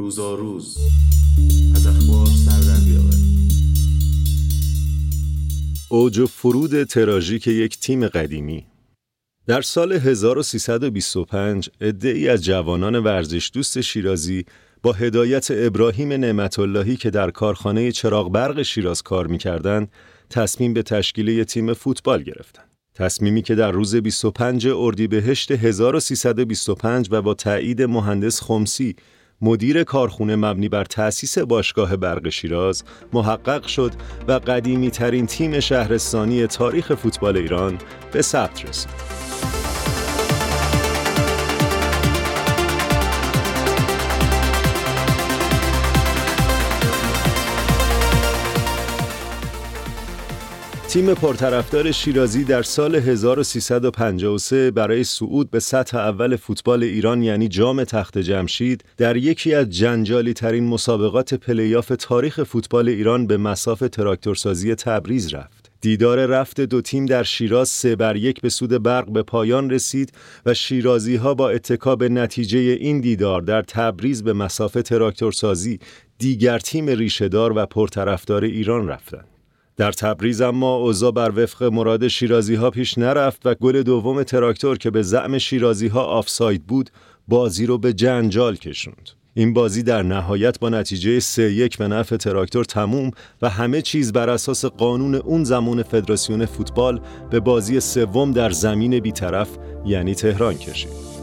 روزا روز از اخبار سر در بیاوریم اوج فرود تراژیک یک تیم قدیمی در سال 1325 ای از جوانان ورزش دوست شیرازی با هدایت ابراهیم نعمت اللهی که در کارخانه چراغ برق شیراز کار می‌کردند تصمیم به تشکیل تیم فوتبال گرفتند. تصمیمی که در روز 25 اردیبهشت 1325 و با تایید مهندس خمسی مدیر کارخونه مبنی بر تأسیس باشگاه برق شیراز محقق شد و قدیمی ترین تیم شهرستانی تاریخ فوتبال ایران به ثبت رسید. تیم پرطرفدار شیرازی در سال 1353 برای صعود به سطح اول فوتبال ایران یعنی جام تخت جمشید در یکی از جنجالی ترین مسابقات پلیاف تاریخ فوتبال ایران به مساف تراکتورسازی تبریز رفت. دیدار رفت دو تیم در شیراز سه بر یک به سود برق به پایان رسید و شیرازی ها با اتکا به نتیجه این دیدار در تبریز به مساف تراکتورسازی دیگر تیم ریشهدار و پرطرفدار ایران رفتند. در تبریز اما اوضاع بر وفق مراد شیرازی ها پیش نرفت و گل دوم تراکتور که به زعم شیرازی ها آفساید بود بازی رو به جنجال کشوند. این بازی در نهایت با نتیجه سه یک به نفع تراکتور تموم و همه چیز بر اساس قانون اون زمان فدراسیون فوتبال به بازی سوم در زمین بیطرف یعنی تهران کشید.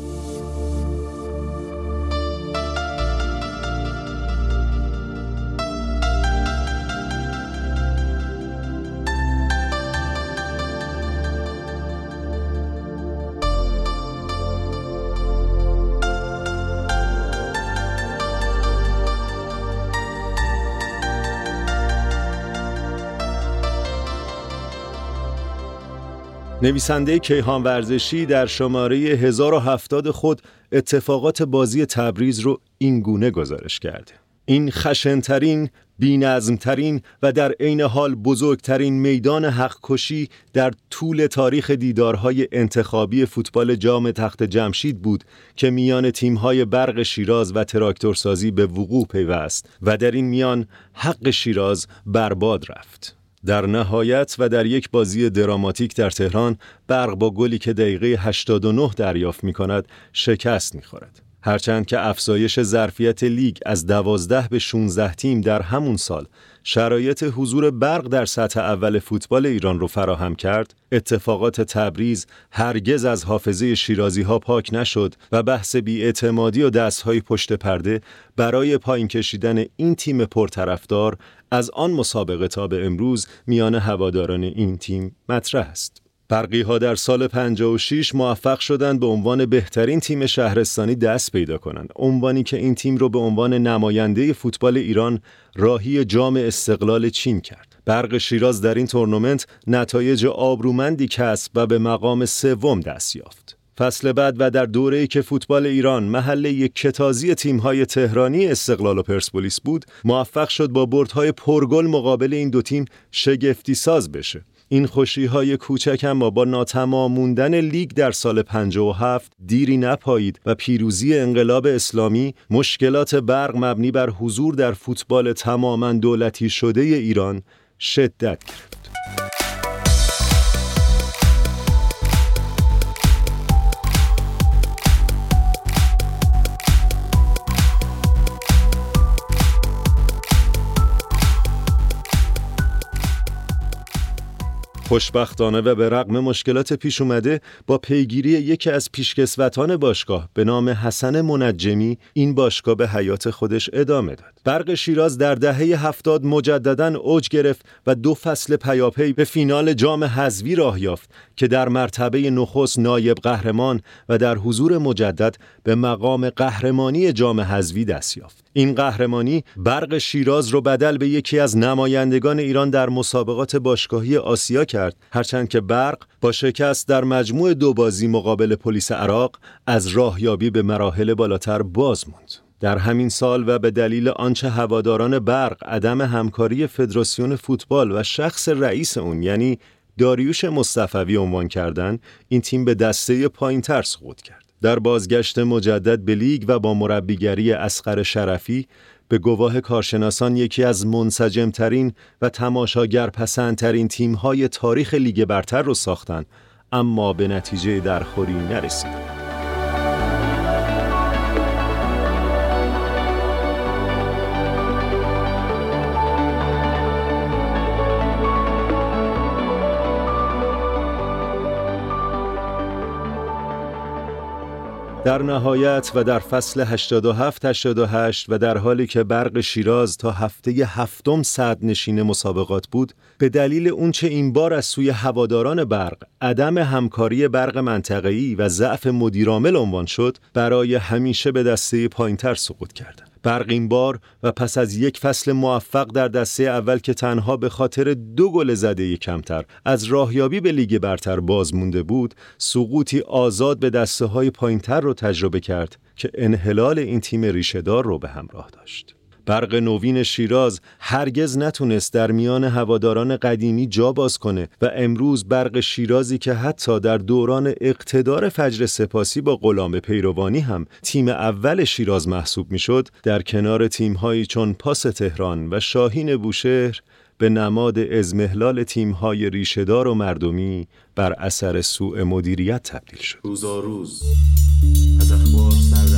نویسنده کیهان ورزشی در شماره 1070 خود اتفاقات بازی تبریز رو این گونه گزارش کرده. این خشنترین، بینظمترین و در عین حال بزرگترین میدان حق کشی در طول تاریخ دیدارهای انتخابی فوتبال جام تخت جمشید بود که میان تیمهای برق شیراز و تراکتورسازی به وقوع پیوست و در این میان حق شیراز برباد رفت. در نهایت و در یک بازی دراماتیک در تهران برق با گلی که دقیقه 89 دریافت می کند شکست می خورد. هرچند که افزایش ظرفیت لیگ از 12 به 16 تیم در همون سال شرایط حضور برق در سطح اول فوتبال ایران رو فراهم کرد، اتفاقات تبریز هرگز از حافظه شیرازی ها پاک نشد و بحث بیاعتمادی و دستهای پشت پرده برای پایین کشیدن این تیم پرطرفدار از آن مسابقه تا به امروز میان هواداران این تیم مطرح است. برقی ها در سال 56 موفق شدند به عنوان بهترین تیم شهرستانی دست پیدا کنند. عنوانی که این تیم رو به عنوان نماینده فوتبال ایران راهی جام استقلال چین کرد. برق شیراز در این تورنمنت نتایج آبرومندی کسب و به مقام سوم دست یافت. فصل بعد و در دوره‌ای که فوتبال ایران محل یک کتازی تیم‌های تهرانی استقلال و پرسپولیس بود، موفق شد با بردهای پرگل مقابل این دو تیم شگفتی ساز بشه. این خوشی های کوچک اما با ناتمام موندن لیگ در سال 57 دیری نپایید و پیروزی انقلاب اسلامی مشکلات برق مبنی بر حضور در فوتبال تماما دولتی شده ایران شدت گرفت. خوشبختانه و به رغم مشکلات پیش اومده با پیگیری یکی از پیشکسوتان باشگاه به نام حسن منجمی این باشگاه به حیات خودش ادامه داد. برق شیراز در دهه هفتاد مجددا اوج گرفت و دو فصل پیاپی به فینال جام حذوی راه یافت که در مرتبه نخست نایب قهرمان و در حضور مجدد به مقام قهرمانی جام حذوی دست یافت. این قهرمانی برق شیراز رو بدل به یکی از نمایندگان ایران در مسابقات باشگاهی آسیا کرد. هرچند که برق با شکست در مجموع دو بازی مقابل پلیس عراق از راهیابی به مراحل بالاتر باز موند. در همین سال و به دلیل آنچه هواداران برق عدم همکاری فدراسیون فوتبال و شخص رئیس اون یعنی داریوش مصطفوی عنوان کردن این تیم به دسته پایین تر سقوط کرد در بازگشت مجدد به لیگ و با مربیگری اسقر شرفی به گواه کارشناسان یکی از منسجمترین و تماشاگر پسندترین تیم‌های تاریخ لیگ برتر رو ساختن اما به نتیجه درخوری نرسید. در نهایت و در فصل 87-88 و در حالی که برق شیراز تا هفته هفتم صد نشین مسابقات بود به دلیل اونچه این بار از سوی هواداران برق عدم همکاری برق منطقه‌ای و ضعف مدیرعامل عنوان شد برای همیشه به دسته پایینتر سقوط کردند برقین بار و پس از یک فصل موفق در دسته اول که تنها به خاطر دو گل زده کمتر از راهیابی به لیگ برتر باز مونده بود سقوطی آزاد به دسته های پایینتر رو تجربه کرد که انحلال این تیم ریشهدار رو به همراه داشت. برق نوین شیراز هرگز نتونست در میان هواداران قدیمی جا باز کنه و امروز برق شیرازی که حتی در دوران اقتدار فجر سپاسی با غلام پیروانی هم تیم اول شیراز محسوب می‌شد در کنار تیمهایی چون پاس تهران و شاهین بوشهر به نماد ازمهلال تیمهای ریشهدار و مردمی بر اثر سوء مدیریت تبدیل شد. روزا روز از اخبار سر